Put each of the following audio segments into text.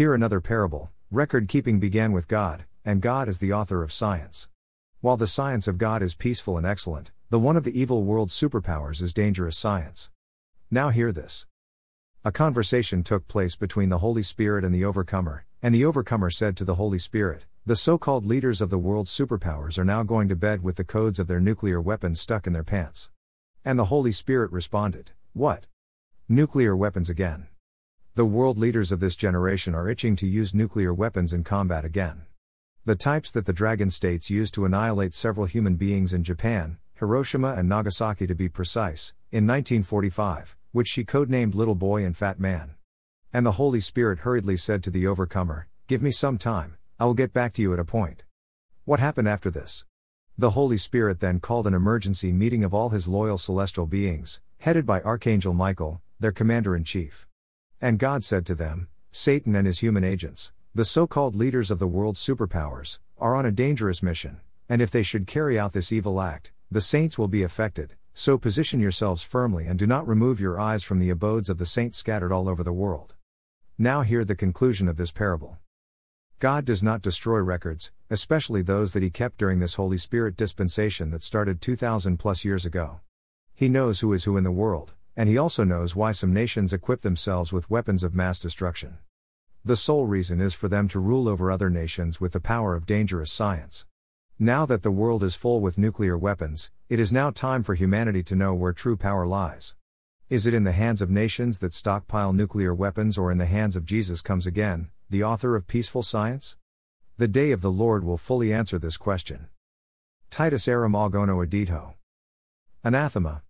Here another parable record keeping began with God, and God is the author of science. While the science of God is peaceful and excellent, the one of the evil world's superpowers is dangerous science. Now hear this. A conversation took place between the Holy Spirit and the overcomer, and the overcomer said to the Holy Spirit, The so called leaders of the world's superpowers are now going to bed with the codes of their nuclear weapons stuck in their pants. And the Holy Spirit responded, What? Nuclear weapons again. The world leaders of this generation are itching to use nuclear weapons in combat again. The types that the Dragon States used to annihilate several human beings in Japan, Hiroshima and Nagasaki to be precise, in 1945 which she codenamed Little Boy and Fat Man. And the Holy Spirit hurriedly said to the overcomer, Give me some time, I will get back to you at a point. What happened after this? The Holy Spirit then called an emergency meeting of all his loyal celestial beings, headed by Archangel Michael, their commander in chief. And God said to them, Satan and his human agents, the so called leaders of the world's superpowers, are on a dangerous mission, and if they should carry out this evil act, the saints will be affected, so position yourselves firmly and do not remove your eyes from the abodes of the saints scattered all over the world. Now hear the conclusion of this parable. God does not destroy records, especially those that He kept during this Holy Spirit dispensation that started 2,000 plus years ago. He knows who is who in the world, and He also knows why some nations equip themselves with weapons of mass destruction. The sole reason is for them to rule over other nations with the power of dangerous science. Now that the world is full with nuclear weapons, it is now time for humanity to know where true power lies. Is it in the hands of nations that stockpile nuclear weapons or in the hands of Jesus comes again, the author of peaceful science? The day of the Lord will fully answer this question. Titus eram agono adito. Anathema.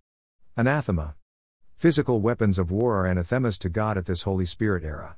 Anathema. Physical weapons of war are anathemas to God at this Holy Spirit era.